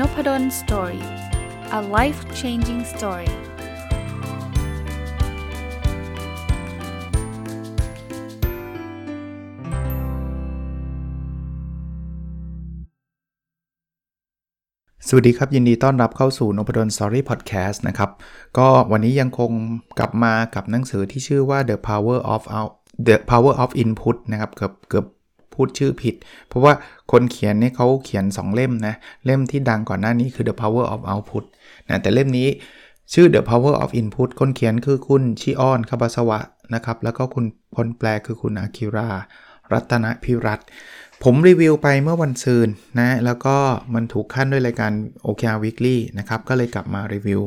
นพด ล story a life changing story สวัสดีครับ ยินดีต้อนรับเข้าสู่นพดล story podcast นะครับ ก็วันนี้ยังคงกลับมากับหนังสือที่ชื่อว่า The Power of Out The Power of Input นะครับ เกือบเกือบ พูดชื่อผิด เพราะว่าคนเขียนเนี่ยเขาเขียน 2 เล่มนะ เล่มที่ดังก่อนหน้านี้คือ The Power of Output นะแต่เล่มนี้ชื่อ The Power of Input คนเขียนคือคุณชิออนคาบาสวะนะครับ แล้วก็คุณคนแปลคือคุณอาคิรา รัตนพิรัตผมรีวิวไปเมื่อวันซืนนะ แล้วก็มันถูกขั้นด้วยรายการ OKR Weekly นะครับ ก็เลยกลับมารีวิว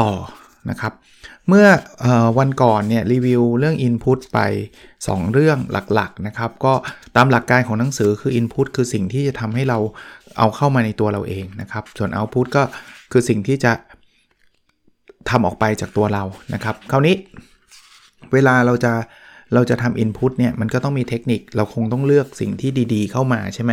ต่อ นะครับ เมื่ออวันก่อนเนี่ยรีวิวเรื่อง Input ไป 2 เรื่องหลักๆนะครับ ก็ตามหลักการของหนังสือคือ Input คือสิ่งที่จะทำให้เราเอาเข้ามาในตัวเราเองนะครับ ส่วน Output ก็คือสิ่งที่จะทำออกไปจากตัวเรานะครับ คราวนี้เวลาเราจะเราจะทำ Input เนี่ยมันก็ต้องมีเทคนิคเราคงต้องเลือกสิ่งที่ดีๆ เข้ามาใช่ไหม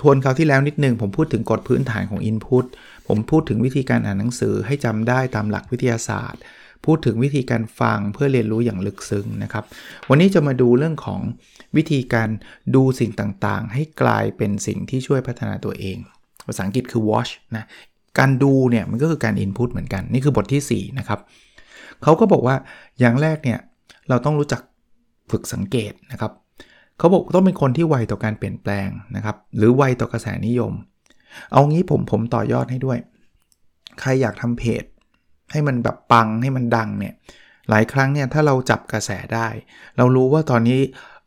ทวนคราวที่แล้วนิดนึงผมพูดถึงกฎพื้นฐานของ Input ผมพูดถึงวิธีการอ่านหนังสือให้จำได้ตามหลักวิทยาศาสตร์ พูดถึงวิธีการฟังเพื่อเรียนรู้อย่างลึกซึ้งนะครับ วันนี้จะมาดูเรื่องของวิธีการดูสิ่งต่างๆ ให้กลายเป็นสิ่งที่ช่วยพัฒนาตัวเอง ภาษาอังกฤษคือ watch นะการดูเนี่ยมันก็คือการ input เหมือนกัน นี่คือบทที่ 4 นะครับเขาก็บอกว่าอย่างแรกเนี่ยเราต้องรู้จักฝึกสังเกตนะครับเขาบอกต้องเป็นคนที่ไวต่อการเปลี่ยนแปลงนะครับ หรือไวต่อกระแสนิยม เอางี้ผมผมต่อยอดให้ด้วย ใครอยากทำเพจ ให้มันแบบปังให้มันดังเนี่ยหลายครั้งเนี่ยถ้าเราจับกระแสได้ เรารู้ว่าตอนนี้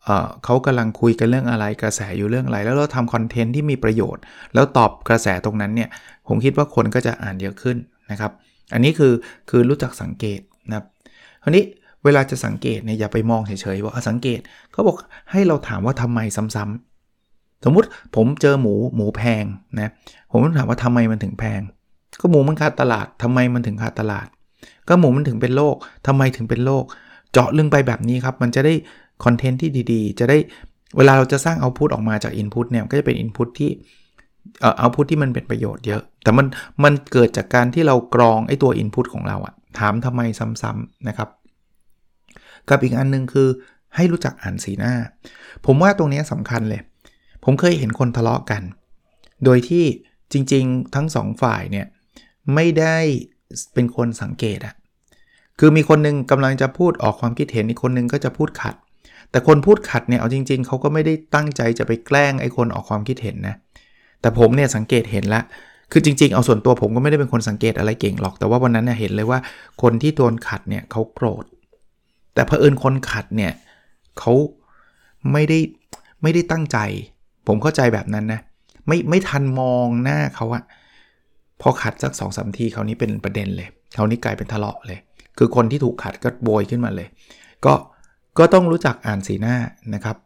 เเขากำลังคุยกันเรื่องอะไรกระแสอยู่เรื่องอะไร แล้วเราทำคอนเทนต์ที่มีประโยชน์ แล้วตอบกระแสตรงนั้นเนี่ยผมคิดว่าคนก็จะอ่านเยอะขึ้นนะครับ อันนี้คือคือรู้จักสังเกตนะครับคราวนี้เวลาจะสังเกตเนี่ยอย่าไปมองเฉยๆว่าสังเกตเขาบอกให้เราถามว่าทำไมซ้ำ สมมุติผมเจอหมูหมูแพงนะผมถามว่าทำไมมันถึงแพง ก็หมูมันขาดตลาดทำไมมันถึงขาดตลาด ก็หมูมันถึงเป็นโรคทำไมถึงเป็นโรคเจาะลึกไปแบบนี้ครับ มันจะได้คอนเทนต์ที่ดีๆ จะได้เวลาเราจะสร้างเอาพุตออกมาจากอินพุตเนี่ยก็จะเป็นอินพุตที่เอ่อเอาพุตที่มันเป็นประโยชน์เยอะ แต่มันมันเกิดจากการที่เรากรองไอ้ตัวอินพุตของเราอะถามทำไมซ้ำๆนะครับ กับอีกอันนึงคือให้รู้จักอ่านสีหน้า ผมว่าตรงนี้สำคัญเลย ผมเคยเห็นคนทะเลาะกัน โดยที่จริงๆ ทั้งสองฝ่ายเนี่ยไม่ได้เป็นคนสังเกตอะคือมีคนนึงกำลังจะพูดออกความคิดเห็นอีกคนนึงก็จะพูดขัด แต่คนพูดขัดเนี่ยเอาจริง ๆเขาก็ไม่ได้ตั้งใจจะไปแกล้งไอ้คนออกความคิดเห็นนะ แต่ผมเนี่ยสังเกตเห็นล้วคือจริง ๆ เอาส่วนตัวผมก็ไม่ได้เป็นคนสังเกตอะไรเก่งหรอก แต่ว่าวันนั้นเนี่ยเห็นเลยว่าคนที่โดนขัดเนี่ยเขาโกรธ แต่เผอิญคนขัดเนี่ยเขาไม่ได้ไม่ได้ตั้งใจ ผมเข้าใจแบบนั้นนะ ไม่ไม่ทันมองหน้าเขาอะพอขัดสักสองสามทีเขานี้เป็นประเด็นเลยเขานี้กลายเป็นทะเลาะเลย คือคนที่ถูกขัดก็โบยขึ้นมาเลย ก็ก็ต้องรู้จักอ่านสีหน้านะครับ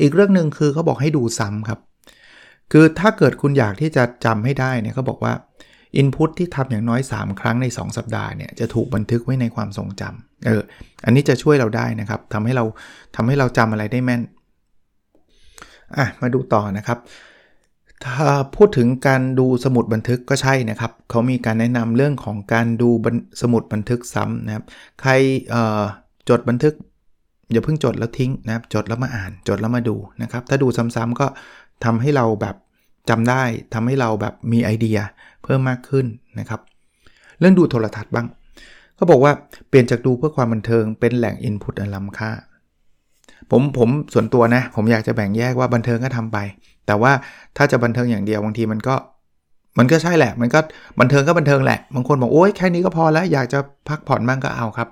อีกเรื่องหนึ่งคือเขาบอกให้ดูซ้ำครับ คือถ้าเกิดคุณอยากที่จะจำให้ได้เนี่ยเขาบอกว่าอินพุตที่ทำอย่างน้อย 3 ครั้งใน 2 สัปดาห์เนี่ยจะถูกบันทึกไว้ในความทรงจำเอออันนี้จะช่วยเราได้นะครับทำให้เราทำให้เราจำอะไรได้แม่น อะมาดูต่อนะครับ ถ้าพูดถึงการดูสมุดบันทึกก็ใช่นะครับเขามีการแนะนำเรื่องของการดูสมุดบันทึกซ้ำนะครับ ใครจดบันทึกอย่าเพิ่งจดแล้วทิ้งนะครับ จดแล้วมาอ่านจดแล้วมาดูนะครับ ถ้าดูซ้ำๆก็ทำให้เราแบบจำได้ทำให้เราแบบมีไอเดียเพิ่มมากขึ้นนะครับ เรื่องดูโทรทัศน์บ้างเขาบอกว่าเปลี่ยนจากดูเพื่อความบันเทิงเป็นแหล่งอินพุตอันล้ำค่า ผมผมส่วนตัวนะ ผมอยากจะแบ่งแยกว่าบันเทิงก็ทำไป แต่ว่าถ้าจะบันเทิงอย่างเดียวบางทีมันก็ มันก็ใช่แหละ มันก็บันเทิงก็บันเทิงแหละ บางคนบอกโอ้ยแค่นี้ก็พอแล้ว อยากจะพักผ่อนบ้างก็เอาครับ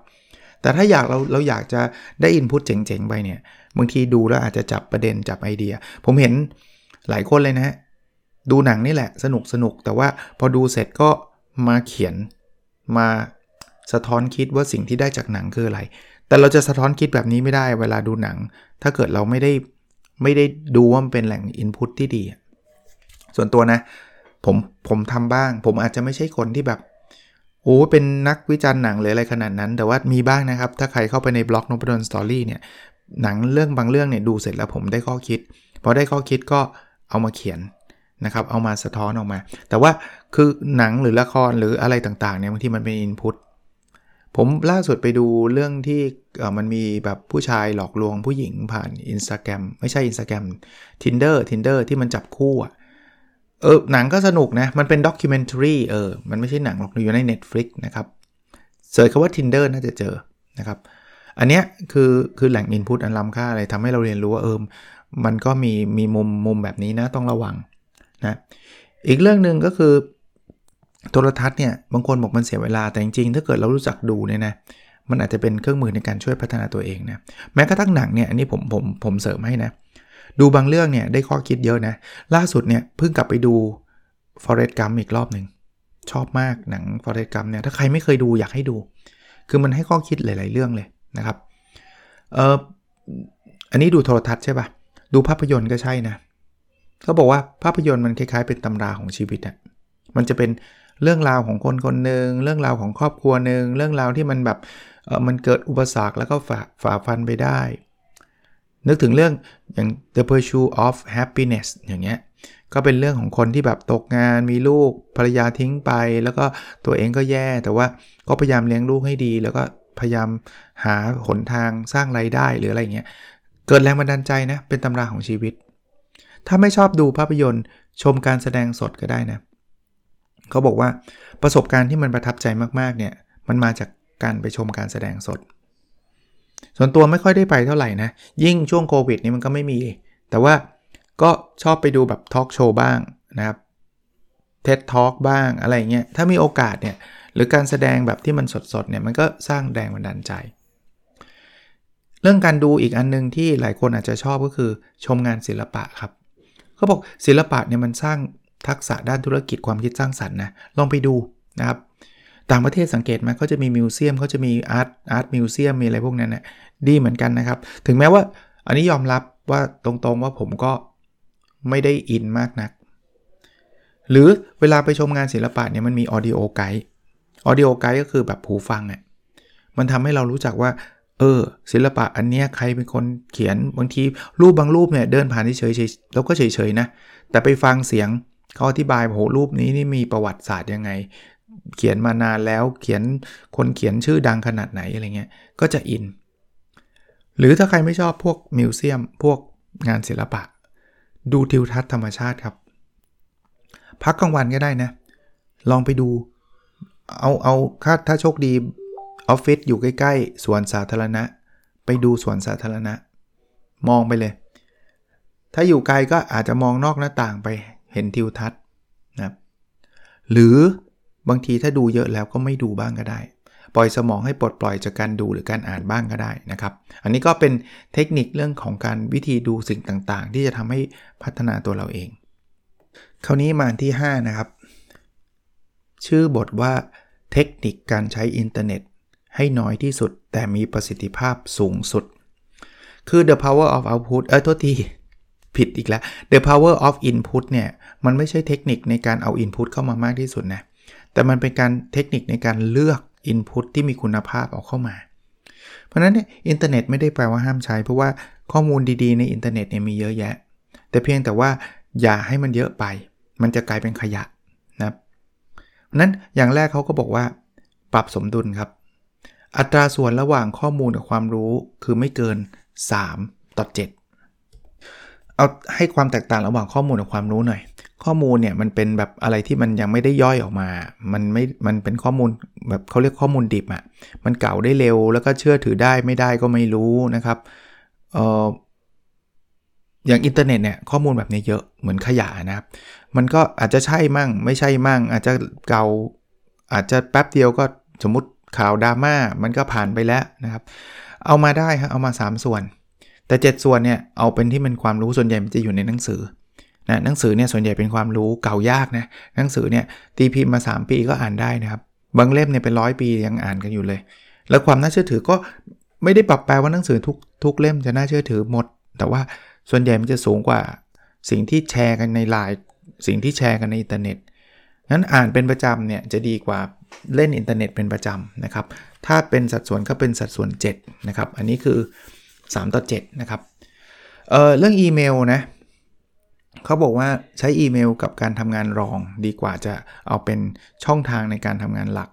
แต่ถ้าอยากเราเราอยากจะได้อินพุตเจ๋งๆไปเนี่ยบางทีดูแล้วอาจจะจับประเด็นจับไอเดีย ผมเห็นหลายคนเลยนะ ดูหนังนี่แหละสนุกสนุกแต่ว่าพอดูเสร็จก็มาเขียนมาสะท้อนคิดว่าสิ่งที่ได้จากหนังคืออะไร แต่เราจะสะท้อนคิดแบบนี้ไม่ได้เวลาดูหนัง ถ้าเกิดเราไม่ได้ไม่ได้ดูว่ามันเป็นแหล่งอินพุตที่ดี ส่วนตัวนะ ผมผมทำบ้าง ผมอาจจะไม่ใช่คนที่แบบโอ้เป็นนักวิจารณ์หนังหรืออะไรขนาดนั้น แต่ว่ามีบ้างนะครับ ถ้าใครเข้าไปในบล็อกนพดลสตอรี่เนี่ยหนังเรื่องบางเรื่องเนี่ยดูเสร็จแล้วผมได้ข้อคิดพอได้ข้อคิดก็เอามาเขียนนะครับ เอามาสะท้อนออกมา แต่ว่าคือหนังหรือละครหรืออะไรต่างๆเนี่ยบางทีมันเป็นอินพุต ผมล่าสุดไปดูเรื่องที่มันมีแบบผู้ชายหลอกลวงผู้หญิงผ่าน Instagram ไม่ใช่ Instagram Tinder Tinder ที่มันจับคู่อะเออหนังก็สนุกนะ มันเป็นด็อกิเมนทรีเออ มันไม่ใช่หนังหรอกอยู่ใน Netflix นะครับเสิร์ชคำว่า Tinder น่าจะเจอนะครับ อันเนี้ยคือคือแหล่งอินพุตอันล้ำค่าอะไรทำให้เราเรียนรู้ว่าเออมันก็มีมีมุมมุมแบบนี้นะต้องระวังนะอีกเรื่องหนึ่งก็คือ โทรทัศน์เนี่ยบางคนบอกมันเสียเวลาแต่จริงๆ ถ้าเกิดเรารู้จักดูเนี่ยนะมันอาจจะเป็นเครื่องมือในการช่วยพัฒนาตัวเองนะแม้กระทั่งหนังเนี่ยอันนี้ผมผมผมเสริมให้นะ ดูบางเรื่องเนี่ยได้ข้อคิดเยอะนะ ล่าสุดเนี่ยเพิ่งกลับไปดู Forest Gump อีกรอบหนึ่งชอบมากหนัง Forest Gump เนี่ยถ้าใครไม่เคยดูอยากให้ดู คือมันให้ข้อคิดหลาย ๆ เรื่องเลยนะครับเอออันนี้ดูโทรทัศน์ใช่ปะดูภาพยนตร์ก็ใช่นะเขาบอกว่าภาพยนตร์มันคล้าย ๆ เป็นตำราของชีวิตอะมันจะเป็น เรื่องราวของคนคนหนึ่งเรื่องราวของครอบครัวหนึ่งเรื่องราวที่มันแบบเออมันเกิดอุปสรรคแล้วก็ฝ่าฝ่าฟันไปได้ นึกถึงเรื่องอย่าง The Pursuit of Happiness อย่างเงี้ยก็เป็นเรื่องของคนที่แบบตกงานมีลูกภรรยาทิ้งไป แล้วก็ตัวเองก็แย่แต่ว่าก็พยายามเลี้ยงลูกให้ดี แล้วก็พยายามหาหนทางสร้างไรายได้หรืออะไรเงี้ยเกิดแรงบันดาลใจนะเป็นตำราของชีวิต ถ้าไม่ชอบดูภาพยนตร์ชมการแสดงสดก็ได้นะ เขาบอกว่าประสบการณ์ที่มันประทับใจมากๆเนี่ยมันมาจากการไปชมการแสดงสด ส่วนตัวไม่ค่อยได้ไปเท่าไหร่นะ ยิ่งช่วงโควิดนี่มันก็ไม่มี แต่ว่าก็ชอบไปดูแบบทอล์กโชว์บ้างนะครับเท็ดทอล์กบ้างอะไรเงี้ยถ้ามีโอกาสเนี่ยหรือการแสดงแบบที่มันสดๆเนี่ยมันก็สร้างแรงบันดาลใจ เรื่องการดูอีกอันนึงที่หลายคนอาจจะชอบก็คือชมงานศิลปะครับเขาบอกศิลปะเนี่ยมันสร้าง ทักษะด้านธุรกิจความคิดสร้างสรรค์นะลองไปดูนะครับต่างประเทศสังเกตไหมเขาจะมี museum เขาจะมี art art museum มีอะไรพวกนั้นนะดีเหมือนกันนะครับ ถึงแม้ว่าอันนี้ยอมรับว่าตรงๆว่าผมก็ไม่ได้อินมากนัก หรือเวลาไปชมงานศิลปะเนี่ยมันมี audio guide audio guide ก็คือแบบหูฟังอะมันทำให้เรารู้จักว่า เออ ศิลปะอันเนี้ยใครเป็นคนเขียนบางทีรูปบางรูปเนี่ยเดินผ่านเฉยๆเราก็เฉยๆนะ แต่ไปฟังเสียง เขาอธิบายโหรูปนี้นี่มีประวัติศาสตร์ยังไง เขียนมานานแล้วเขียนคนเขียนชื่อดังขนาดไหนอะไรเงี้ยก็จะอิน หรือถ้าใครไม่ชอบพวกมิวเซียม พวกงานศิลปะ ดูทิวทัศน์ธรรมชาติครับ พักกลางวันก็ได้นะ ลองไปดู เอาเอาถ้าถ้าโชคดีออฟฟิศอยู่ใกล้ๆสวนสาธารณะ ไปดูสวนสาธารณะ มองไปเลย ถ้าอยู่ไกลก็อาจจะมองนอกหน้าต่างไป เห็นทิวทัศน์นะหรือบางทีถ้าดูเยอะแล้วก็ไม่ดูบ้างก็ได้ ปล่อยสมองให้ปลดปล่อยจากการดูหรือการอ่านบ้างก็ได้นะครับ อันนี้ก็เป็นเทคนิคเรื่องของการวิธีดูสิ่งต่างๆ ที่จะทำให้พัฒนาตัวเราเอง คราวนี้มาที่ 5 นะครับ ชื่อบทว่าเทคนิคการใช้อินเทอร์เน็ต ให้น้อยที่สุดแต่มีประสิทธิภาพสูงสุด คือ the power of output เออโทษที ผิดอีกแล้ว the power of input เนี่ยมันไม่ใช่เทคนิคในการเอา input เข้ามามากที่สุดนะแต่มันเป็นการเทคนิคในการเลือก input ที่มีคุณภาพเอาเข้ามา เพราะนั้นเนี่ยอินเทอร์เน็ตไม่ได้แปลว่าห้ามใช้ เพราะว่าข้อมูลดีๆในอินเทอร์เน็ตเนี่ยมีเยอะแยะ แต่เพียงแต่ว่าอย่าให้มันเยอะไป มันจะกลายเป็นขยะนะนั้นอย่างแรกเขาก็บอกว่า ปรับสมดุลครับ อัตราส่วนระหว่างข้อมูลกับความรู้คือไม่เกิน 3 ต่อ 7 เอาให้ความแตกต่างระหว่างข้อมูลกับความรู้หน่อย ข้อมูลเนี่ยมันเป็นแบบอะไรที่มันยังไม่ได้ย่อยออกมา มันไม่ มันเป็นข้อมูลแบบเขาเรียกข้อมูลดิบอะ่ะ มันเก่าได้เร็วแล้วก็เชื่อถือได้ไม่ได้ก็ไม่รู้นะครับเอออย่างอินเทอร์เน็ตเนี่ยข้อมูลแบบนี้เยอะเหมือนขยะนะครับ มันก็อาจจะใช่มั่ง ไม่ใช่มั่ง อาจจะเก่าอาจจะแป๊บเดียวก็สมมติข่าวดราม่ามันก็ผ่านไปแล้วนะครับ เอามาได้ฮะเอามา 3 ส่วน แต่ 7 ส่วนเนี่ยเอาเป็นที่มันความรู้ส่วนใหญ่มันจะอยู่ในหนังสือนะหนังสือเนี่ยส่วนใหญ่เป็นความรู้เก่ายากนะหนังสือเนี่ยตีพิมพ์มา 3 ปีก็อ่านได้นะครับบางเล่มเนี่ยเป็นร้อยปียังอ่านกันอยู่เลย แล้วความน่าเชื่อถือก็ไม่ได้ปรับแปลว่าหนังสือทุกทุกเล่มจะน่าเชื่อถือหมด แต่ว่าส่วนใหญ่มันจะสูงกว่าสิ่งที่แชร์กันในไลน์สิ่งที่แชร์กันในอินเทอร์เน็ตงั้นอ่านเป็นประจำเนี่ยจะดีกว่าเล่นอินเทอร์เน็ตเป็นประจำนะครับถ้าเป็นสัดส่วนก็เป็นสัดส่วน7นะครับอันนี้คือ 3 ต่อ 7 นะครับเรื่องอีเมลนะเขาบอกว่าใช้อีเมลกับการทำงานรองดีกว่าจะเอาเป็นช่องทางในการทำงานหลัก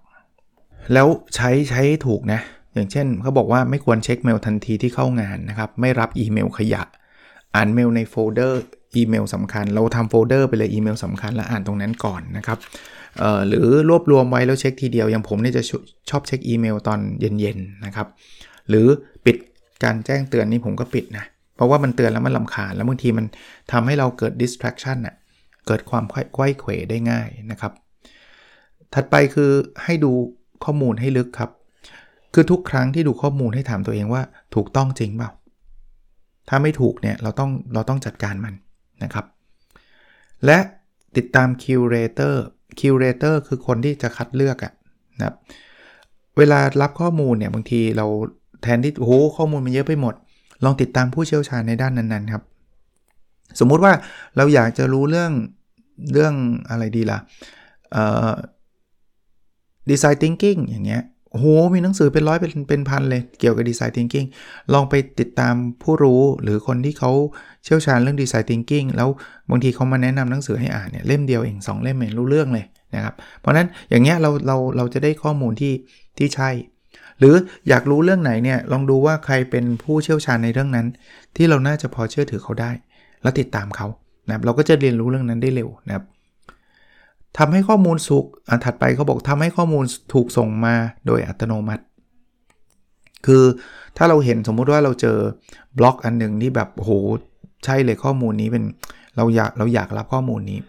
แล้วใช้ใช้ถูกนะ อย่างเช่นเขาบอกว่าไม่ควรเช็คเมลทันทีที่เข้างานนะครับ ไม่รับอีเมลขยะ อ่านเมลในโฟลเดอร์อีเมลสำคัญ เราทำโฟลเดอร์ไปเลยอีเมลสำคัญแล้วอ่านตรงนั้นก่อนนะครับหรือรวบรวมไว้แล้วเช็คทีเดียวอย่างผมเนี่ยจะชอบเช็คอีเมลตอนเย็นๆนะครับ หรือปิด การแจ้งเตือนนี่ผมก็ปิดนะ เพราะว่ามันเตือนแล้วมันรำคาญ แล้วบางทีมันทำให้เราเกิด distraction น่ะเกิดความไขว้เขวได้ง่ายนะครับ ถัดไปคือให้ดูข้อมูลให้ลึกครับ คือทุกครั้งที่ดูข้อมูลให้ถามตัวเองว่าถูกต้องจริงเปล่า ถ้าไม่ถูกเนี่ยเราต้องเราต้องจัดการมันนะครับ และติดตาม curator curator คือคนที่จะคัดเลือกอะนะครับ เวลารับข้อมูลเนี่ยบางทีเรา แทนที่โอ้ข้อมูลมันเยอะไปหมด ลองติดตามผู้เชี่ยวชาญในด้านนั้นๆครับ สมมุติว่าเราอยากจะรู้เรื่องเรื่องอะไรดีล่ะ design thinking อย่างเงี้ยโหมีหนังสือเป็นร้อยเป็นเป็นพันเลยเกี่ยวกับ design thinking ลองไปติดตามผู้รู้หรือคนที่เขาเชี่ยวชาญเรื่อง design thinking แล้วบางทีเขามาแนะนำหนังสือให้อ่านเนี่ยเล่มเดียวเอง2เล่มเองรู้เรื่องเลยนะครับเพราะนั้นอย่างเงี้ยเราเราเราจะได้ข้อมูลที่ที่ใช่ หรืออยากรู้เรื่องไหนเนี่ยลองดูว่าใครเป็นผู้เชี่ยวชาญในเรื่องนั้น ที่เราน่าจะพอเชื่อถือเขาได้ แล้วติดตามเขานะครับเราก็จะเรียนรู้เรื่องนั้นได้เร็วนะครับทำให้ข้อมูลสุกอันถัดไปเขาบอกทำให้ข้อมูลถูกส่งมาโดยอัตโนมัติ คือถ้าเราเห็นสมมุติว่าเราเจอบล็อกอันหนึ่งที่แบบโหใช่เลยข้อมูลนี้เป็นเราอยากเราอยากรับข้อมูลนี้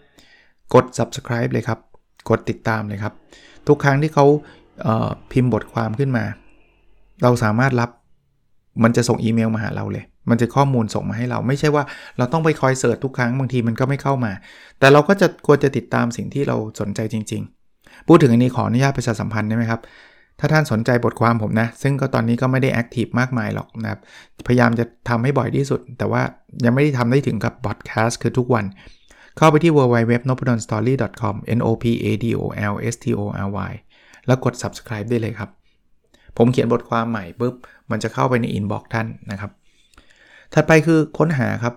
กด subscribe เลยครับ กดติดตามเลยครับ ทุกครั้งที่เขา พิมพ์บทความขึ้นมา เราสามารถรับมันจะส่งอีเมลมาหาเราเลย มันจะข้อมูลส่งมาให้เรา ไม่ใช่ว่าเราต้องไปคอยเสิร์ชทุกครั้งบางทีมันก็ไม่เข้ามา แต่เราก็จะควรจะติดตามสิ่งที่เราสนใจจริง ๆ พูดถึงอันนี้ขออนุญาตประชาสัมพันธ์ได้ไหมครับ ถ้าท่านสนใจบทความผมนะ ซึ่งก็ตอนนี้ก็ไม่ได้แอคทีฟมากมายหรอกนะครับ พยายามจะทำให้บ่อยที่สุด แต่ว่ายังไม่ได้ทำได้ถึงกับบอดแคสต์คือทุกวัน เข้าไปที่ www.nopodonstory.com n o p a d o l s t o r y แล้วกด subscribe ได้เลยครับ ผมเขียนบทความใหม่ปุ๊บมันจะเข้าไปในอินบ็อกท่านนะครับ ถัดไปคือค้นหาครับ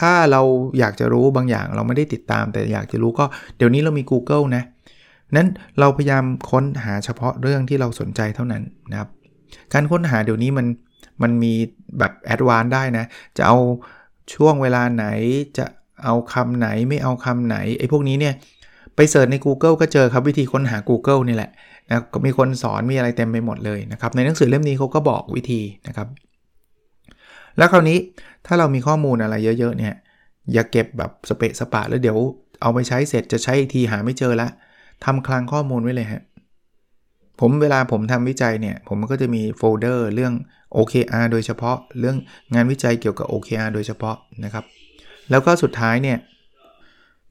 ถ้าเราอยากจะรู้บางอย่างเราไม่ได้ติดตาม แต่อยากจะรู้ก็เดี๋ยวนี้เรามี Google นะนั้นเราพยายามค้นหาเฉพาะเรื่องที่เราสนใจเท่านั้นนะครับ การค้นหาเดี๋ยวนี้มันมันมีแบบ advance ได้นะ จะเอาช่วงเวลาไหนจะเอาคำไหนไม่เอาคำไหนไอ้พวกนี้เนี่ย ไป search ใน Google ก็เจอครับวิธีค้นหา Google นี่แหละนะก็มีคนสอนมีอะไรเต็มไปหมดเลยนะครับ ในหนังสือเล่มนี้เขาก็บอกวิธีนะครับ แล้วคราวนี้ถ้าเรามีข้อมูลอะไรเยอะๆเนี่ยอย่าเก็บแบบสเปะสปะแล้วเดี๋ยวเอาไปใช้เสร็จจะใช้อีกทีหาไม่เจอละทำคลังข้อมูลไว้เลยฮะผมเวลาผมทำวิจัยเนี่ย ผมก็จะมีโฟลเดอร์เรื่อง OKR โดยเฉพาะ เรื่องงานวิจัยเกี่ยวกับ OKR โดยเฉพาะนะครับ แล้วก็สุดท้ายเนี่ย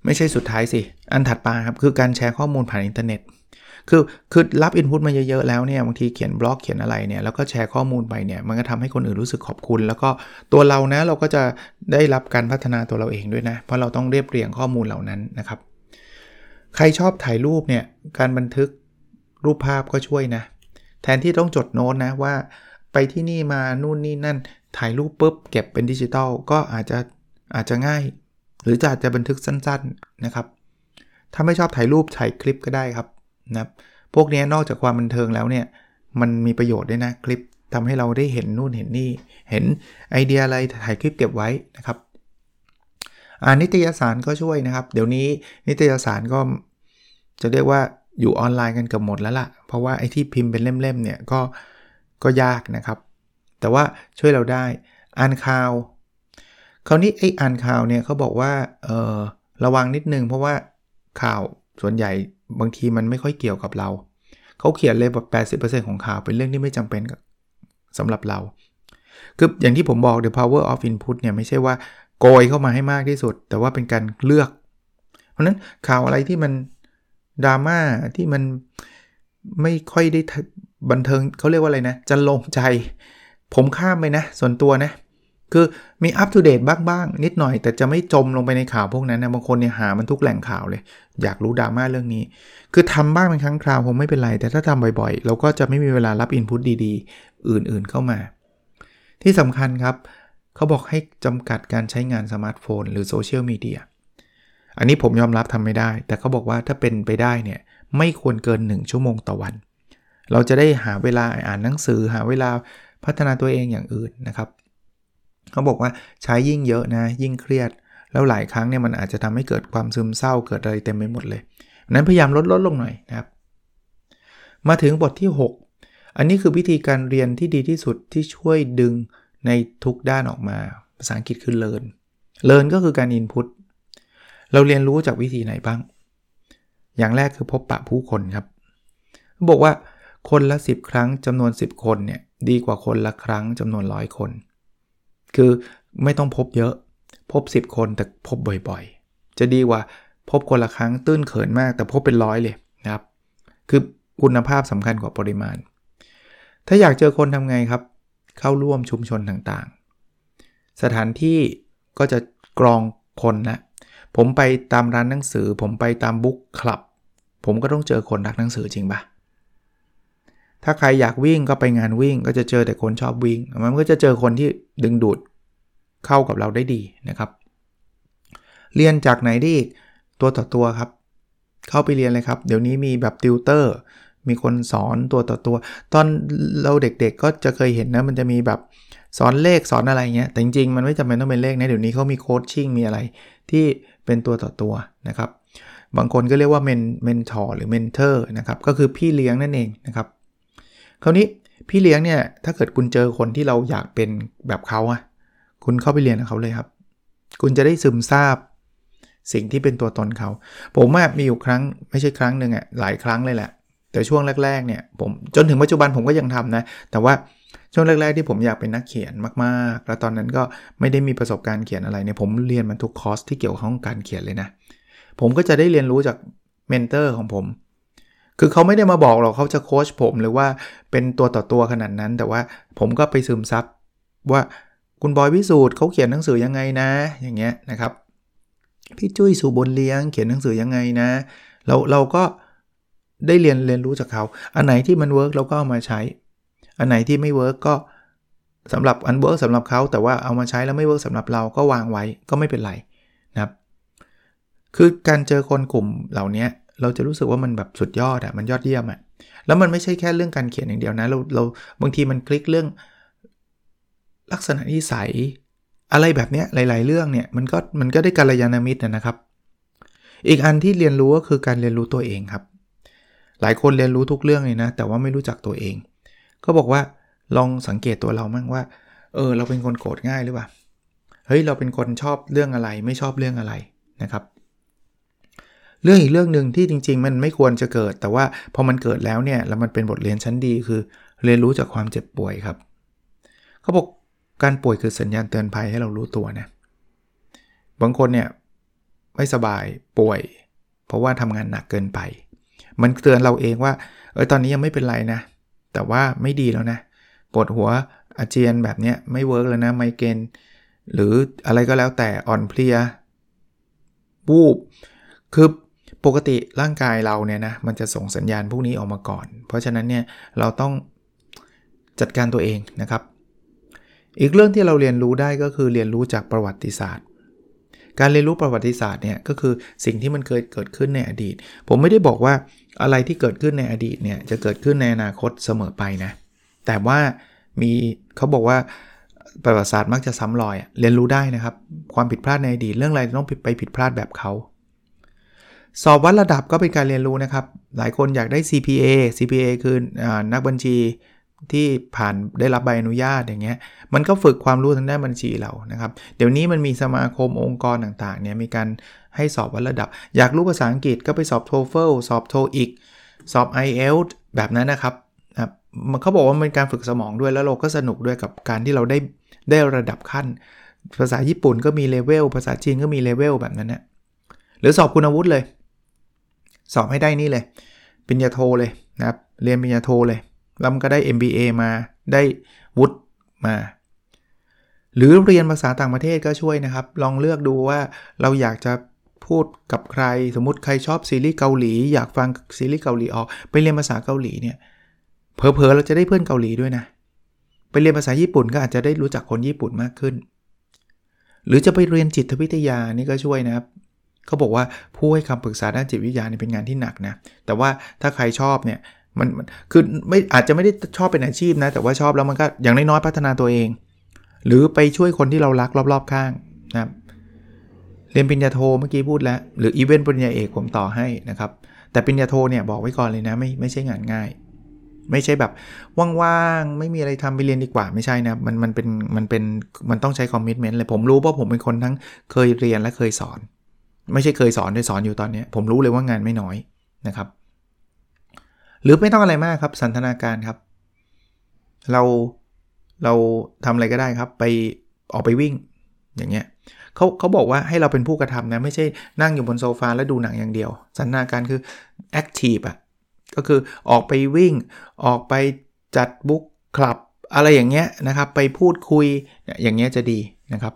ไม่ใช่สุดท้ายสิ อันถัดไปครับคือการแชร์ข้อมูลผ่านอินเทอร์เน็ต คือคือรับอินพุตมาเยอะๆแล้วเนี่ยบางทีเขียนบล็อกเขียนอะไรเนี่ยแล้วก็แชร์ข้อมูลไปเนี่ยมันก็ทำให้คนอื่นรู้สึกขอบคุณ แล้วก็ตัวเรานะเราก็จะได้รับการพัฒนาตัวเราเองด้วยนะ เพราะเราต้องเรียบเรียงข้อมูลเหล่านั้นนะครับ ใครชอบถ่ายรูปเนี่ยการบันทึกรูปภาพก็ช่วยนะ แทนที่ต้องจดโน้ตนะว่า ไปที่นี่มานู่นนี่นั่นถ่ายรูปปุ๊บเก็บเป็นดิจิตอลก็อาจจะอาจจะง่าย หรือจะอาจจะบันทึกสั้นๆนะครับ ถ้าไม่ชอบถ่ายรูปถ่ายคลิปก็ได้ครับนะพวกนี้นอกจากความบันเทิงแล้วเนี่ยมันมีประโยชน์ด้วยนะคลิปทำให้เราได้เห็นนู่นเห็นนี่ เห็นไอเดียอะไรถ่ายคลิปเก็บไว้นะครับอ่านิตยสารก็ช่วยนะครับ เดี๋ยวนี้นิตยสารก็จะเรียกว่าอยู่ออนไลน์กันเกือบหมดแล้วล่ะ เพราะว่าไอ้ที่พิมพ์เป็นเล่มๆเนี่ยก็ก็ยากนะครับ แต่ว่าช่วยเราได้อ่านข่าว คราวนี้ไอ้อ่านข่าวเนี่ยเขาบอกว่าเออระวังนิดนึงเพราะว่าข่าวส่วนใหญ่บางทีมันไม่ค่อยเกี่ยวกับเราเขาเขียนเลยแบบ80%ของข่าวเป็นเรื่องที่ไม่จำเป็นสำหรับเรา คืออย่างที่ผมบอก the power of input เนี่ยไม่ใช่ว่าโกยเข้ามาให้มากที่สุด แต่ว่าเป็นการเลือก เพราะนั้นข่าวอะไรที่มันดราม่าที่มันไม่ค่อยได้บันเทิงเขาเรียกว่าอะไรนะ จะลงใจ ผมข้ามไปนะ ส่วนตัวนะ คือมีอัปเดตบ้างๆ นิดหน่อย แต่จะไม่จมลงไปในข่าวพวกนั้นนะบางคนเนี่ยหามันทุกแหล่งข่าวเลย อยากรู้ดราม่าเรื่องนี้ คือทำบ้างเป็นครั้งคราวคงไม่เป็นไร แต่ถ้าทำบ่อยๆ เราก็จะไม่มีเวลารับอินพุตดีๆ อื่นๆเข้ามา ที่สำคัญครับ เขาบอกให้จำกัดการใช้งานสมาร์ทโฟน หรือโซเชียลมีเดียอันนี้ผมยอมรับทำไม่ได้ แต่เขาบอกว่าถ้าเป็นไปได้เนี่ยไม่ควรเกิน 1 ชั่วโมงต่อวัน เราจะได้หาเวลาอ่านหนังสือหาเวลาพัฒนาตัวเองอย่างอื่นนะครับ เขาบอกว่าใช้ยิ่งเยอะนะ ยิ่งเครียด แล้วหลายครั้งเนี่ยมันอาจจะทำให้เกิดความซึมเศร้าเกิดอะไรเต็มไปหมดเลยนั้นพยายามลดลดลงหน่อยนะครับ มาถึงบทที่ 6 อันนี้คือวิธีการเรียนที่ดีที่สุดที่ช่วยดึงในทุกด้านออกมา ภาษาอังกฤษคือ learn learn ก็คือการ input เราเรียนรู้จากวิธีไหนบ้าง อย่างแรกคือพบปะผู้คนครับ บอกว่าคนละ 10 ครั้งจำนวน 10 คนเนี่ยดีกว่าคนละครั้งจำนวนร้อยคน คือไม่ต้องพบเยอะ พบ 10 คนแต่พบบ่อยๆ จะดีกว่าพบคนละครั้งตื้นเขินมากแต่พบเป็นร้อยเลยนะครับ คือคุณภาพสำคัญกว่าปริมาณ ถ้าอยากเจอคนทำไงครับ เข้าร่วมชุมชนต่างๆ สถานที่ก็จะกรองคนนะผมไปตามร้านหนังสือ ผมไปตามบุ๊กคลับ ผมก็ต้องเจอคนรักหนังสือจริงปะ ถ้าใครอยากวิ่งก็ไปงานวิ่ง ก็จะเจอแต่คนชอบวิ่ง มันก็จะเจอคนที่ดึงดูดเข้ากับเราได้ดีนะครับ เรียนจากไหนได้อีกตัวต่อตัวครับ เข้าไปเรียนเลยครับ เดี๋ยวนี้มีแบบติวเตอร์ มีคนสอนตัวต่อตัว ตอนเราเด็กๆก็จะเคยเห็นนะ มันจะมีแบบสอนเลขสอนอะไรเงี้ย แต่จริงๆ มันไม่จำเป็นต้องเป็นเลขนะ เดี๋ยวนี้เขามี coaching มีอะไรที่เป็นตัวต่อตัวนะครับ บางคนก็เรียกว่า men mentor หรือ mentor นะครับ ก็คือพี่เลี้ยงนั่นเองนะครับ คราวนี้พี่เลี้ยงเนี่ยถ้าเกิดคุณเจอคนที่เราอยากเป็นแบบเขาอะคุณเข้าไปเรียนกับเขาเลยครับ คุณจะได้ซึมซาบสิ่งที่เป็นตัวตนเขา ผมมีอยู่ครั้งไม่ใช่ครั้งหนึ่งอะหลายครั้งเลยแหละ แต่ช่วงแรกๆเนี่ยผมจนถึงปัจจุบันผมก็ยังทำนะ แต่ว่าช่วงแรก ๆ ที่ผมอยากเป็นนักเขียนมากๆ แล้วตอนนั้นก็ไม่ได้มีประสบการณ์เขียนอะไรเนี่ยผมเรียนมันทุกคอร์สที่เกี่ยวข้องการเขียนเลยนะ ผมก็จะได้เรียนรู้จาก mentor ของผม คือเขาไม่ได้มาบอกหรอกเขาจะโค้ชผมหรือว่าเป็นตัวต่อตัวขนาดนั้น แต่ว่าผมก็ไปซึมซับว่าคุณบอย วิสูตรเขาเขียนหนังสือยังไงนะ อย่างเงี้ยนะครับ พี่จุ้ย ศุ บุญเลี้ยงเขียนหนังสือยังไงนะ เราเราก็ได้เรียนเรียนรู้จากเขา อันไหนที่มัน work เราก็เอามาใช้ อันไหนที่ไม่ work ก็สำหรับอัน work สำหรับเขาแต่ว่าเอามาใช้แล้วไม่ work สำหรับเราก็วางไว้ก็ไม่เป็นไรนะครับ คือการเจอคนกลุ่มเหล่านี้ เราจะรู้สึกว่ามันแบบสุดยอดอะมันยอดเยี่ยมอะแล้วมันไม่ใช่แค่เรื่องการเขียนอย่างเดียวนะ เราเราบางทีมันคลิกเรื่อง ลักษณะนิสัย อะไรแบบเนี้ยหลาย ๆ เรื่องเนี่ยมันก็มันก็ได้การยานามิตรนะครับ อีกอันที่เรียนรู้ก็คือการเรียนรู้ตัวเองครับ หลายคนเรียนรู้ทุกเรื่องเลยนะ แต่ว่าไม่รู้จักตัวเอง ก็บอกว่าลองสังเกตตัวเรามั่งว่า เออ เราเป็นคนโกรธง่ายหรือเปล่า เฮ้ย เราเป็นคนชอบเรื่องอะไร ไม่ชอบเรื่องอะไรนะครับ เรื่องอีกเรื่องหนึ่งที่จริง ๆ มันไม่ควรจะเกิด แต่ว่าพอมันเกิดแล้วเนี่ยแล้วมันเป็นบทเรียนชั้นดีคือ เรียนรู้จากความเจ็บป่วยครับเขาบอกการป่วยคือสัญญาณเตือนภัยให้เรารู้ตัวนะบางคนเนี่ยไม่สบายป่วย เพราะว่าทำงานหนักเกินไป มันเตือนเราเองว่าเออตอนนี้ยังไม่เป็นไรนะ แต่ว่าไม่ดีแล้วนะปวดหัวอาเจียนแบบเนี้ยไม่เวิร์กแล้วนะไมเกรนหรืออะไรก็แล้วแต่อ่อนเพลียบูบคือ ปกติร่างกายเราเนี่ยนะมันจะส่งสัญญาณพวกนี้ออกมาก่อน เพราะฉะนั้นเนี่ยเราต้องจัดการตัวเองนะครับ อีกเรื่องที่เราเรียนรู้ได้ก็คือเรียนรู้จากประวัติศาสตร์ การเรียนรู้ประวัติศาสตร์เนี่ยก็คือสิ่งที่มันเคยเกิดขึ้นในอดีต ผมไม่ได้บอกว่าอะไรที่เกิดขึ้นในอดีตเนี่ยจะเกิดขึ้นในอนาคตเสมอไปนะแต่ว่ามีเขาบอกว่าประวัติศาสตร์มักจะซ้ำรอยเรียนรู้ได้นะครับ ความผิดพลาดในอดีตเรื่องอะไรต้องไปผิดพลาดแบบเขา สอบวัดระดับก็เป็นการเรียนรู้นะครับ หลายคนอยากได้ CPA CPA คืออนักบัญชีที่ผ่านได้รับใบอนุญาตอย่างเงี้ย มันก็ฝึกความรู้ทางด้านบัญชีเรานะครับ เดี๋ยวนี้มันมีสมาคมองค์กรต่างๆเนี่ยมีการให้สอบวัดระดับ อยากรู้ภาษาอังกฤษก็ไปสอบ TOEFL สอบ TOEIC สอบ IELTS แบบนั้นนะครับนะมันเขาบอกว่ามันเป็นการฝึกสมองด้วยแล้วเราก็สนุกด้วยกับการที่เราได้ได้ระดับขั้น ภาษาญี่ปุ่นก็มีเลเวลภาษาจีนก็มีเลเวลแบบนั้นนะหรือสอบคุณวุฒิเลย สอบให้ได้นี่เลยปริญญาโทเลยนะครับเรียนปริญญาโทเลยแล้วมันก็ได้ MBA มาได้วุฒิมา หรือเรียนภาษาต่างประเทศก็ช่วยนะครับ ลองเลือกดูว่าเราอยากจะพูดกับใครสมมติใครชอบซีรีส์เกาหลี อยากฟังซีรีส์เกาหลีออกไปเรียนภาษาเกาหลีเนี่ยเผลอๆเราจะได้เพื่อนเกาหลีด้วยนะไปเรียนภาษาญี่ปุ่นก็อาจจะได้รู้จักคนญี่ปุ่นมากขึ้น หรือจะไปเรียนจิตวิทยานี่ก็ช่วยนะครับ เขาบอกว่าผู้ให้คำปรึกษาด้านจิตวิทยานี่เป็นงานที่หนักนะ แต่ว่าถ้าใครชอบเนี่ยมันคือไม่อาจจะไม่ได้ชอบเป็นอาชีพนะ แต่ว่าชอบแล้วมันก็อย่างน้อยๆพัฒนาตัวเอง หรือไปช่วยคนที่เรารักรอบๆข้างนะครับเรียนปริญญาโทเมื่อกี้พูดแล้ว หรืออีเวนต์ปริญญาเอกผมต่อให้นะครับ แต่ปริญญาโทเนี่ยบอกไว้ก่อนเลยนะไม่ไม่ใช่งานง่าย ไม่ใช่แบบว่างๆ ไม่มีอะไรทำไปเรียนดีกว่าไม่ใช่นะมันมันเป็นมันเป็นมันต้องใช้ commitment เลยผมรู้เพราะผมเป็นคนทั้งเคยเรียนและเคยสอน ไม่ใช่เคยสอนด้วยสอนอยู่ตอนนี้ผมรู้เลยว่างานไม่น้อยนะครับ หรือไม่ต้องอะไรมากครับ สันทนาการครับ เราเราทำอะไรก็ได้ครับ ไปออกไปวิ่งอย่างเงี้ยเขาเขาบอกว่าให้เราเป็นผู้กระทำนะไม่ใช่นั่งอยู่บนโซฟาแล้วดูหนังอย่างเดียว สันทนาการคือแอคทีฟอะก็คือออกไปวิ่ง ออกไปจัดบุ๊กคลับอะไรอย่างเงี้ยนะครับ ไปพูดคุยอย่างเงี้ยจะดีนะครับ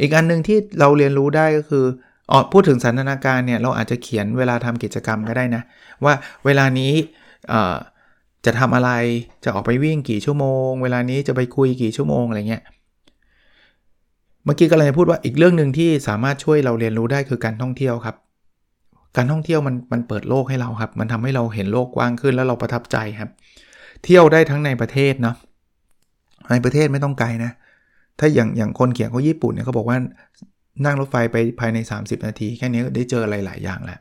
อีกอันหนึ่งที่เราเรียนรู้ได้ก็คือ ออพูดถึงสันทนาการเนี่ยเราอาจจะเขียนเวลาทำกิจกรรมก็ได้นะ ว่าเวลานี้จะทำอะไรจะออกไปวิ่งกี่ชั่วโมง เวลานี้จะไปคุยกี่ชั่วโมงอะไรเงี้ยเมื่อกี้ก็เลยพูดว่าอีกเรื่องหนึ่งที่สามารถช่วยเราเรียนรู้ได้คือการท่องเที่ยวครับ การท่องเที่ยวมันมันเปิดโลกให้เราครับ มันทำให้เราเห็นโลกกว้างขึ้นแล้วเราประทับใจครับ เที่ยวได้ทั้งในประเทศเนาะในประเทศไม่ต้องไกลนะ ถ้าอย่างอย่างคนเขียนเขาญี่ปุ่นเนี่ยเขาบอกว่า นั่งรถไฟไปภายใน 30 นาที แค่นี้ได้เจออะไรหลายอย่างแล้ว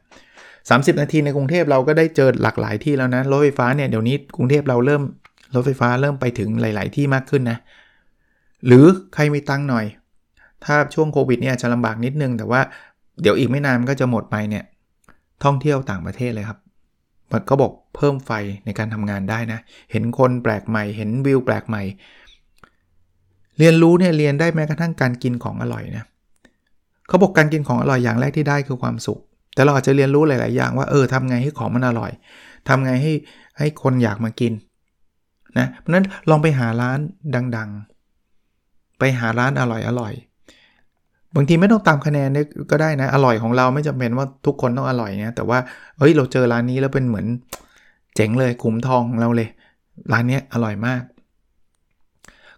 30 นาทีในกรุงเทพเราก็ได้เจอหลากหลายที่แล้วนะรถไฟฟ้าเนี่ยเดี๋ยวนี้กรุงเทพเราเริ่มรถไฟฟ้าเริ่มไปถึงหลาย ๆ ที่มากขึ้นนะหรือใครมีตังหน่อย ถ้าช่วงโควิดเนี่ยจะลำบากนิดนึง แต่ว่าเดี๋ยวอีกไม่นานมันก็จะหมดไปเนี่ยท่องเที่ยวต่างประเทศเลยครับมันก็บอกเพิ่มไฟในการทำงานได้นะ เห็นคนแปลกใหม่ เห็นวิวแปลกใหม่ เรียนรู้เนี่ยเรียนได้แม้กระทั่งการกินของอร่อยนะ เขาบอกการกินของอร่อยอย่างแรกที่ได้คือความสุข แต่เราอาจจะเรียนรู้หลาย ๆ อย่างว่าเออทำไงให้ของมันอร่อยทำไงให้ให้คนอยากมากินนะเพราะนั้นลองไปหาร้านดัง ๆ ไปหาร้านอร่อยอร่อยบางทีไม่ต้องตามคะแนนก็ได้นะ อร่อยของเราไม่จำเป็นว่าทุกคนต้องอร่อยนะแต่ว่าเฮ้ยเราเจอร้านนี้แล้วเป็นเหมือนเจ๋งเลยขุมทองของเราเลย ร้านนี้อร่อยมาก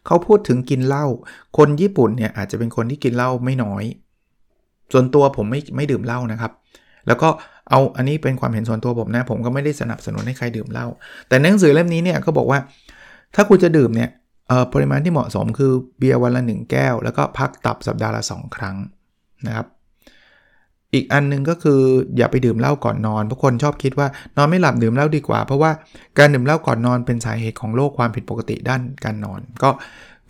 เขาพูดถึงกินเหล้าคนญี่ปุ่นเนี่ยอาจจะเป็นคนที่กินเหล้าไม่น้อย ส่วนตัวผมไม่ไม่ดื่มเหล้านะครับ แล้วก็เอาอันนี้เป็นความเห็นส่วนตัวผมนะ ผมก็ไม่ได้สนับสนุนให้ใครดื่มเหล้าแต่หนังสือเล่มนี้เนี่ยเขาบอกว่า ถ้าคุณจะดื่มเนี่ยปริมาณที่เหมาะสมคือเบียร์วันละ 1 แก้ว แล้วก็พักตับสัปดาห์ละ 2 ครั้งนะครับ อีกอันนึงก็คืออย่าไปดื่มเหล้าก่อนนอนเพราะคนชอบคิดว่านอนไม่หลับดื่มเหล้าดีกว่า เพราะว่าการดื่มเหล้าก่อนนอนเป็นสาเหตุของโรคความผิดปกติด้านการนอน ก็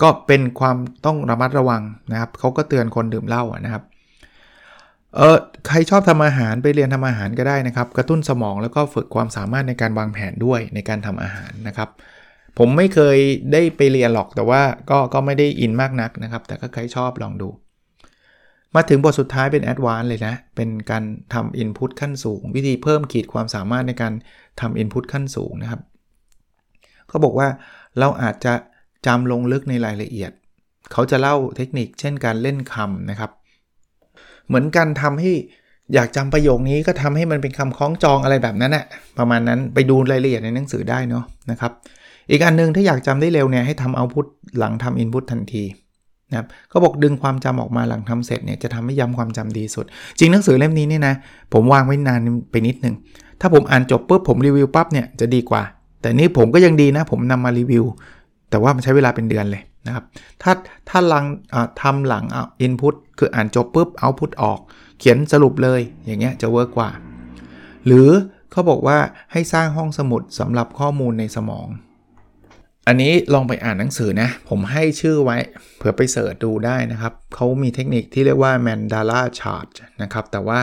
ก็เป็นความต้องระมัดระวังนะครับเขาก็เตือนคนดื่มเหล้านะครับ เออใครชอบทำอาหารไปเรียนทำอาหารก็ได้นะครับ กระตุ้นสมองแล้วก็ฝึกความสามารถในการวางแผนด้วยในการทำอาหารนะครับ ผมไม่เคยได้ไปเรียนหรอกแต่ว่าก็ก็ไม่ได้อินมากนักนะครับ แต่ก็ใครชอบลองดู มาถึงบทสุดท้ายเป็น advance เลยนะ เป็นการทำ input ขั้นสูง วิธีเพิ่มขีดความสามารถในการทำ input ขั้นสูงนะครับเขาบอกว่าเราอาจจะจำลงลึกในรายละเอียด เขาจะเล่าเทคนิคเช่นการเล่นคำนะครับ เหมือนกันทำให้อยากจำประโยคนี้ก็ทำให้มันเป็นคำคล้องจองอะไรแบบนั้นแหะประมาณนั้นไปดูรายละเอียดในหนังสือได้เนาะนะครับ อีกอันนึงถ้าอยากจำได้เร็วเนี่ยให้ทำเอาพุทหลังทำอินพุตทันทีนะครับเขาบอกดึงความจำออกมาหลังทำเสร็จเนี่ยจะทำให้ย้ำความจำดีสุด จริงหนังสือเล่มนี้เนี่ยนะผมวางไว้นานไปนิดนึง ถ้าผมอ่านจบปุ๊บผมรีวิวปั๊บเนี่ยจะดีกว่า แต่นี่ผมก็ยังดีนะผมนำมารีวิว แต่ว่ามันใช้เวลาเป็นเดือนเลย นะครับถ้าถ้าหลังทำหลังอินพุตคืออ่านจบปุ๊บเอาพุตออก เขียนสรุปเลยอย่างเงี้ยจะเวิร์กกว่า หรือเขาบอกว่าให้สร้างห้องสมุดสำหรับข้อมูลในสมอง อันนี้ลองไปอ่านหนังสือนะ ผมให้ชื่อไว้เผื่อไปเสิร์ชดูได้นะครับ เขามีเทคนิคที่เรียกว่า Mandala Chart นะครับ แต่ว่า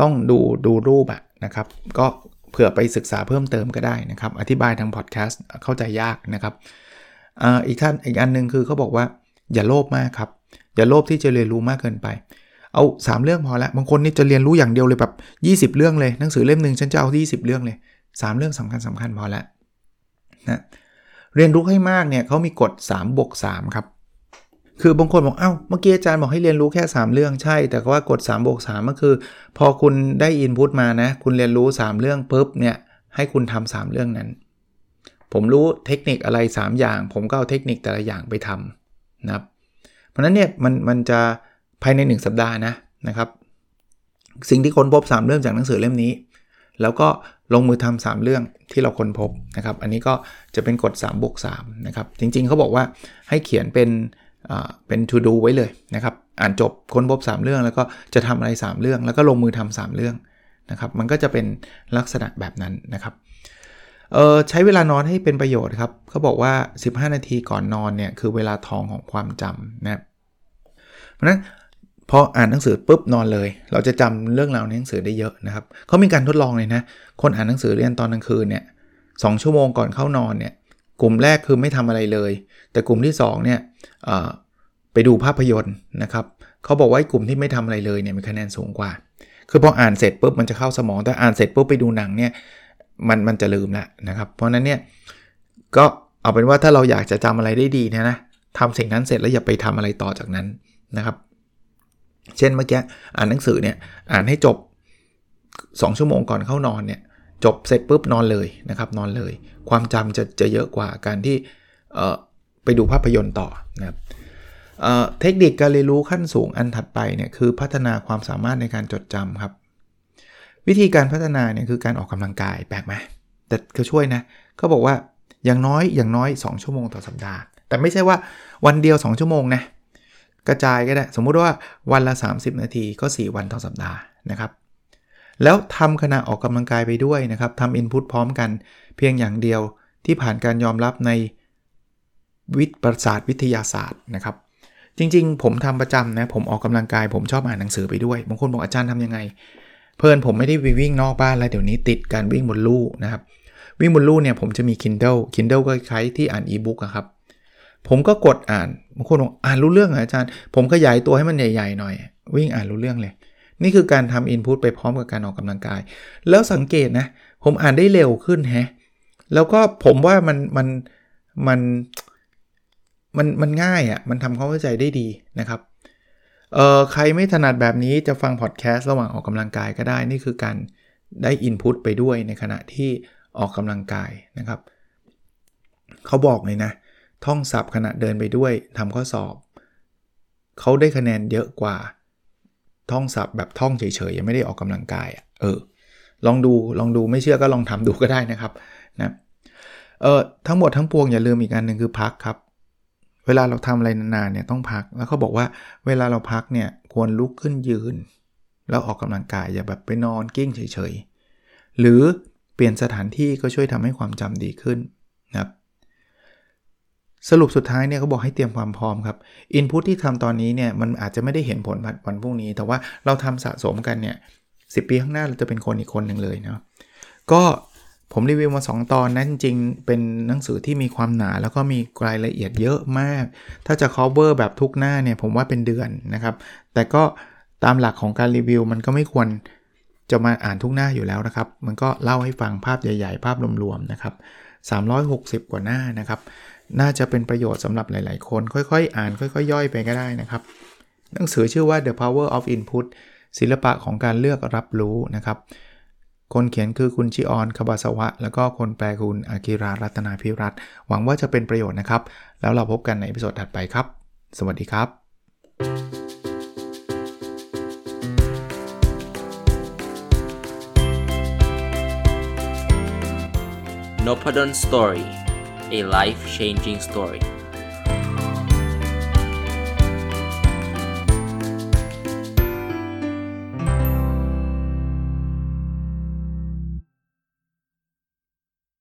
ต้องดูดูรูปอะนะครับ ก็เผื่อไปศึกษาเพิ่มเติมก็ได้นะครับ อธิบายทางพอดแคสต์เข้าใจยากนะครับ อีกท่านอีกอันนึงคือเขาบอกว่า อย่าโลภมากครับ อย่าโลภที่จะเรียนรู้มากเกินไป เอา 3 เรื่องพอละบางคนนี่จะเรียนรู้อย่างเดียวเลยแบบ 20 เรื่องเลยหนังสือเล่มหนึ่งฉันจะเอาที่20 เรื่องเลย 3 เรื่องสำคัญสำคัญพอละนะเรียนรู้ให้มากเนี่ยเขามีกฎ3บวก3ครับคือบางคนบอกเอา้าเมื่อกี้อาจารย์บอกให้เรียนรู้แค่ 3 เรื่องใช่ แต่ว่ากฎ3บวก3ก็คือ พอคุณได้อินพุตมานะ คุณเรียนรู้ 3 เรื่องปุ๊บเนี่ยให้คุณทำ3เรื่องนั้น ผมรู้เทคนิคอะไร 3 อย่าง ผมก็เอาเทคนิคแต่ละอย่างไปทำนะครับ เพราะนั้นเนี่ยมันมันจะภายใน 1 สัปดาห์นะนะครับ สิ่งที่ค้นพบ 3 เรื่องจากหนังสือเล่มนี้ แล้วก็ลงมือทำ3เรื่องที่เราค้นพบนะครับ อันนี้ก็จะเป็นกฎ3บวก3นะครับ จริงๆเขาบอกว่าให้เขียนเป็นเป็น to do ไว้เลยนะครับ อ่านจบค้นพบ 3 เรื่อง แล้วก็จะทำอะไร 3 เรื่อง แล้วก็ลงมือทำ3เรื่องนะครับ มันก็จะเป็นลักษณะแบบนั้นนะครับ เออใช้เวลานอนให้เป็นประโยชน์ครับเขาบอกว่า 15 นาทีก่อนนอนเนี่ยคือเวลาทองของความจำนะเพราะนั้นพออ่านหนังสือปุ๊บนอนเลย เราจะจำเรื่องราวในหนังสือได้เยอะนะครับเขามีการทดลองเลยนะ คนอ่านหนังสือเรียนตอนกลางคืนเนี่ยสชั่วโมงก่อนเข้านอนเนี่ยกลุ่มแรกคือไม่ทำอะไรเลย แต่กลุ่มที่2เนี่ยไปดูภาพยนตร์นะครับเขาบอกว่ากลุ่มที่ไม่ทำอะไรเลยเนี่ยมีคะแนนสูงกว่า คือพออ่านเสร็จปุ๊บมันจะเข้าสมองแต่อ่านเสร็จปุ๊บไปดูหนังเนี่ย มันมันจะลืมแล้วนะครับ เพราะนั้นเนี่ยก็เอาเป็นว่าถ้าเราอยากจะจำอะไรได้ดีเนี่ยนะทำสิ่งนั้นเสร็จแล้วอย่าไปทำอะไรต่อจากนั้นนะครับ เช่นเมื่อกี้อ่านหนังสือเนี่ยอ่านให้จบ 2 ชั่วโมงก่อนเข้านอนเนี่ยจบเสร็จปุ๊บนอนเลยนะครับนอนเลย ความจำจะจะเยอะกว่าการที่ไปดูภาพยนตร์ต่อนะครับเทคนิคการเรียนรู้ขั้นสูงอันถัดไปเนี่ยคือพัฒนาความสามารถในการจดจำครับ วิธีการพัฒนาเนี่ยคือการออกกำลังกายแปลกไหมแต่เขาช่วยนะเขาบอกว่าอย่างน้อยอย่างน้อย 2 ชั่วโมงต่อสัปดาห์ แต่ไม่ใช่ว่าวันเดียว 2 ชั่วโมงนะกระจายก็ได้ สมมุติว่าวันละ 30 นาทีก็ 4 วันต่อสัปดาห์นะครับ แล้วทำขณะออกกำลังกายไปด้วยนะครับทำอินพุตพร้อมกัน เพียงอย่างเดียวที่ผ่านการยอมรับในวิทยาศาสตร์วิทยาศาสตร์นะครับ จริงๆ ผมทำประจำนะผมออกกำลังกาย ผมชอบอ่านหนังสือไปด้วยบางคนบอกอาจารย์ทำยังไง เพื่อนผมไม่ได้ไปวิ่งนอกบ้านแล้วเดี๋ยวนี้ติดการวิ่งบนลู่นะครับ วิ่งบนลู่เนี่ยผมจะมี Kindle Kindle ก็คล้ายที่อ่านอีบุ๊กครับ ผมก็กดอ่านบางคนบอกอ่านรู้เรื่องเหรออาจารย์ ผมขยายตัวให้มันใหญ่ๆหน่อย วิ่งอ่านรู้เรื่องเลย นี่คือการทำอินพุตไปพร้อมกับการออกกำลังกาย แล้วสังเกตนะผมอ่านได้เร็วขึ้นแฮะแล้วก็ผมว่ามันมันมันมันมันง่ายอะ่ะมันทำความเข้าใจได้ดีนะครับ เออใครไม่ถนัดแบบนี้จะฟังพอดแคสต์ระหว่างออกกำลังกายก็ได้ นี่คือการได้อินพุตไปด้วยในขณะที่ออกกำลังกายนะครับ เขาบอกเลยนะ ท่องศัพท์ขณะเดินไปด้วยทำข้อสอบ เขาได้คะแนนเยอะกว่า ท่องศัพท์แบบท่องเฉยๆ ยังไม่ได้ออกกำลังกายเออลองดูลองดูไม่เชื่อก็ลองทำดูก็ได้นะครับนะเออทั้งหมดทั้งปวงอย่าลืมอีกอันหนึ่งคือพักครับ เวลาเราทำอะไรนานๆเนี่ยต้องพัก แล้วเขาบอกว่าเวลาเราพักเนี่ยควรลุกขึ้นยืน แล้วออกกำลังกายอย่าแบบไปนอนกิ้งเฉยๆ หรือเปลี่ยนสถานที่ก็ช่วยทำให้ความจำดีขึ้นนะครับสรุปสุดท้ายเนี่ยเขาบอกให้เตรียมความพร้อมครับอินพุตที่ทำตอนนี้เนี่ยมันอาจจะไม่ได้เห็นผลวันพรุ่งนี้ แต่ว่าเราทำสะสมกันเนี่ยสิปีข้างหน้าเราจะเป็นคนอีกคนหนึ่งเลยเนาะก็ ผมรีวิวมา 2 ตอนนั้นจริงเป็นหนังสือที่มีความหนาแล้วก็มีรายละเอียดเยอะมาก ถ้าจะ cover แบบทุกหน้าเนี่ยผมว่าเป็นเดือนนะครับ แต่ก็ตามหลักของการรีวิวมันก็ไม่ควรจะมาอ่านทุกหน้าอยู่แล้วนะครับ มันก็เล่าให้ฟังภาพใหญ่ ๆ ภาพรวมๆนะครับ 360 กว่าหน้านะครับ น่าจะเป็นประโยชน์สำหรับหลายๆ คน ค่อยๆอ่านค่อยๆย่อยไปก็ได้นะครับ หนังสือชื่อว่า The Power of Input ศิลปะของการเลือกรับรู้นะครับ คนเขียนคือคุณชิออนคบาสวะ แล้วก็คนแปลคุณอากิรารัตนาพิรัตหวังว่าจะเป็นประโยชน์นะครับ แล้วเราพบกันในพิโซดถัดไปครับ สวัสดีครับ n o p a d o n Story a life changing story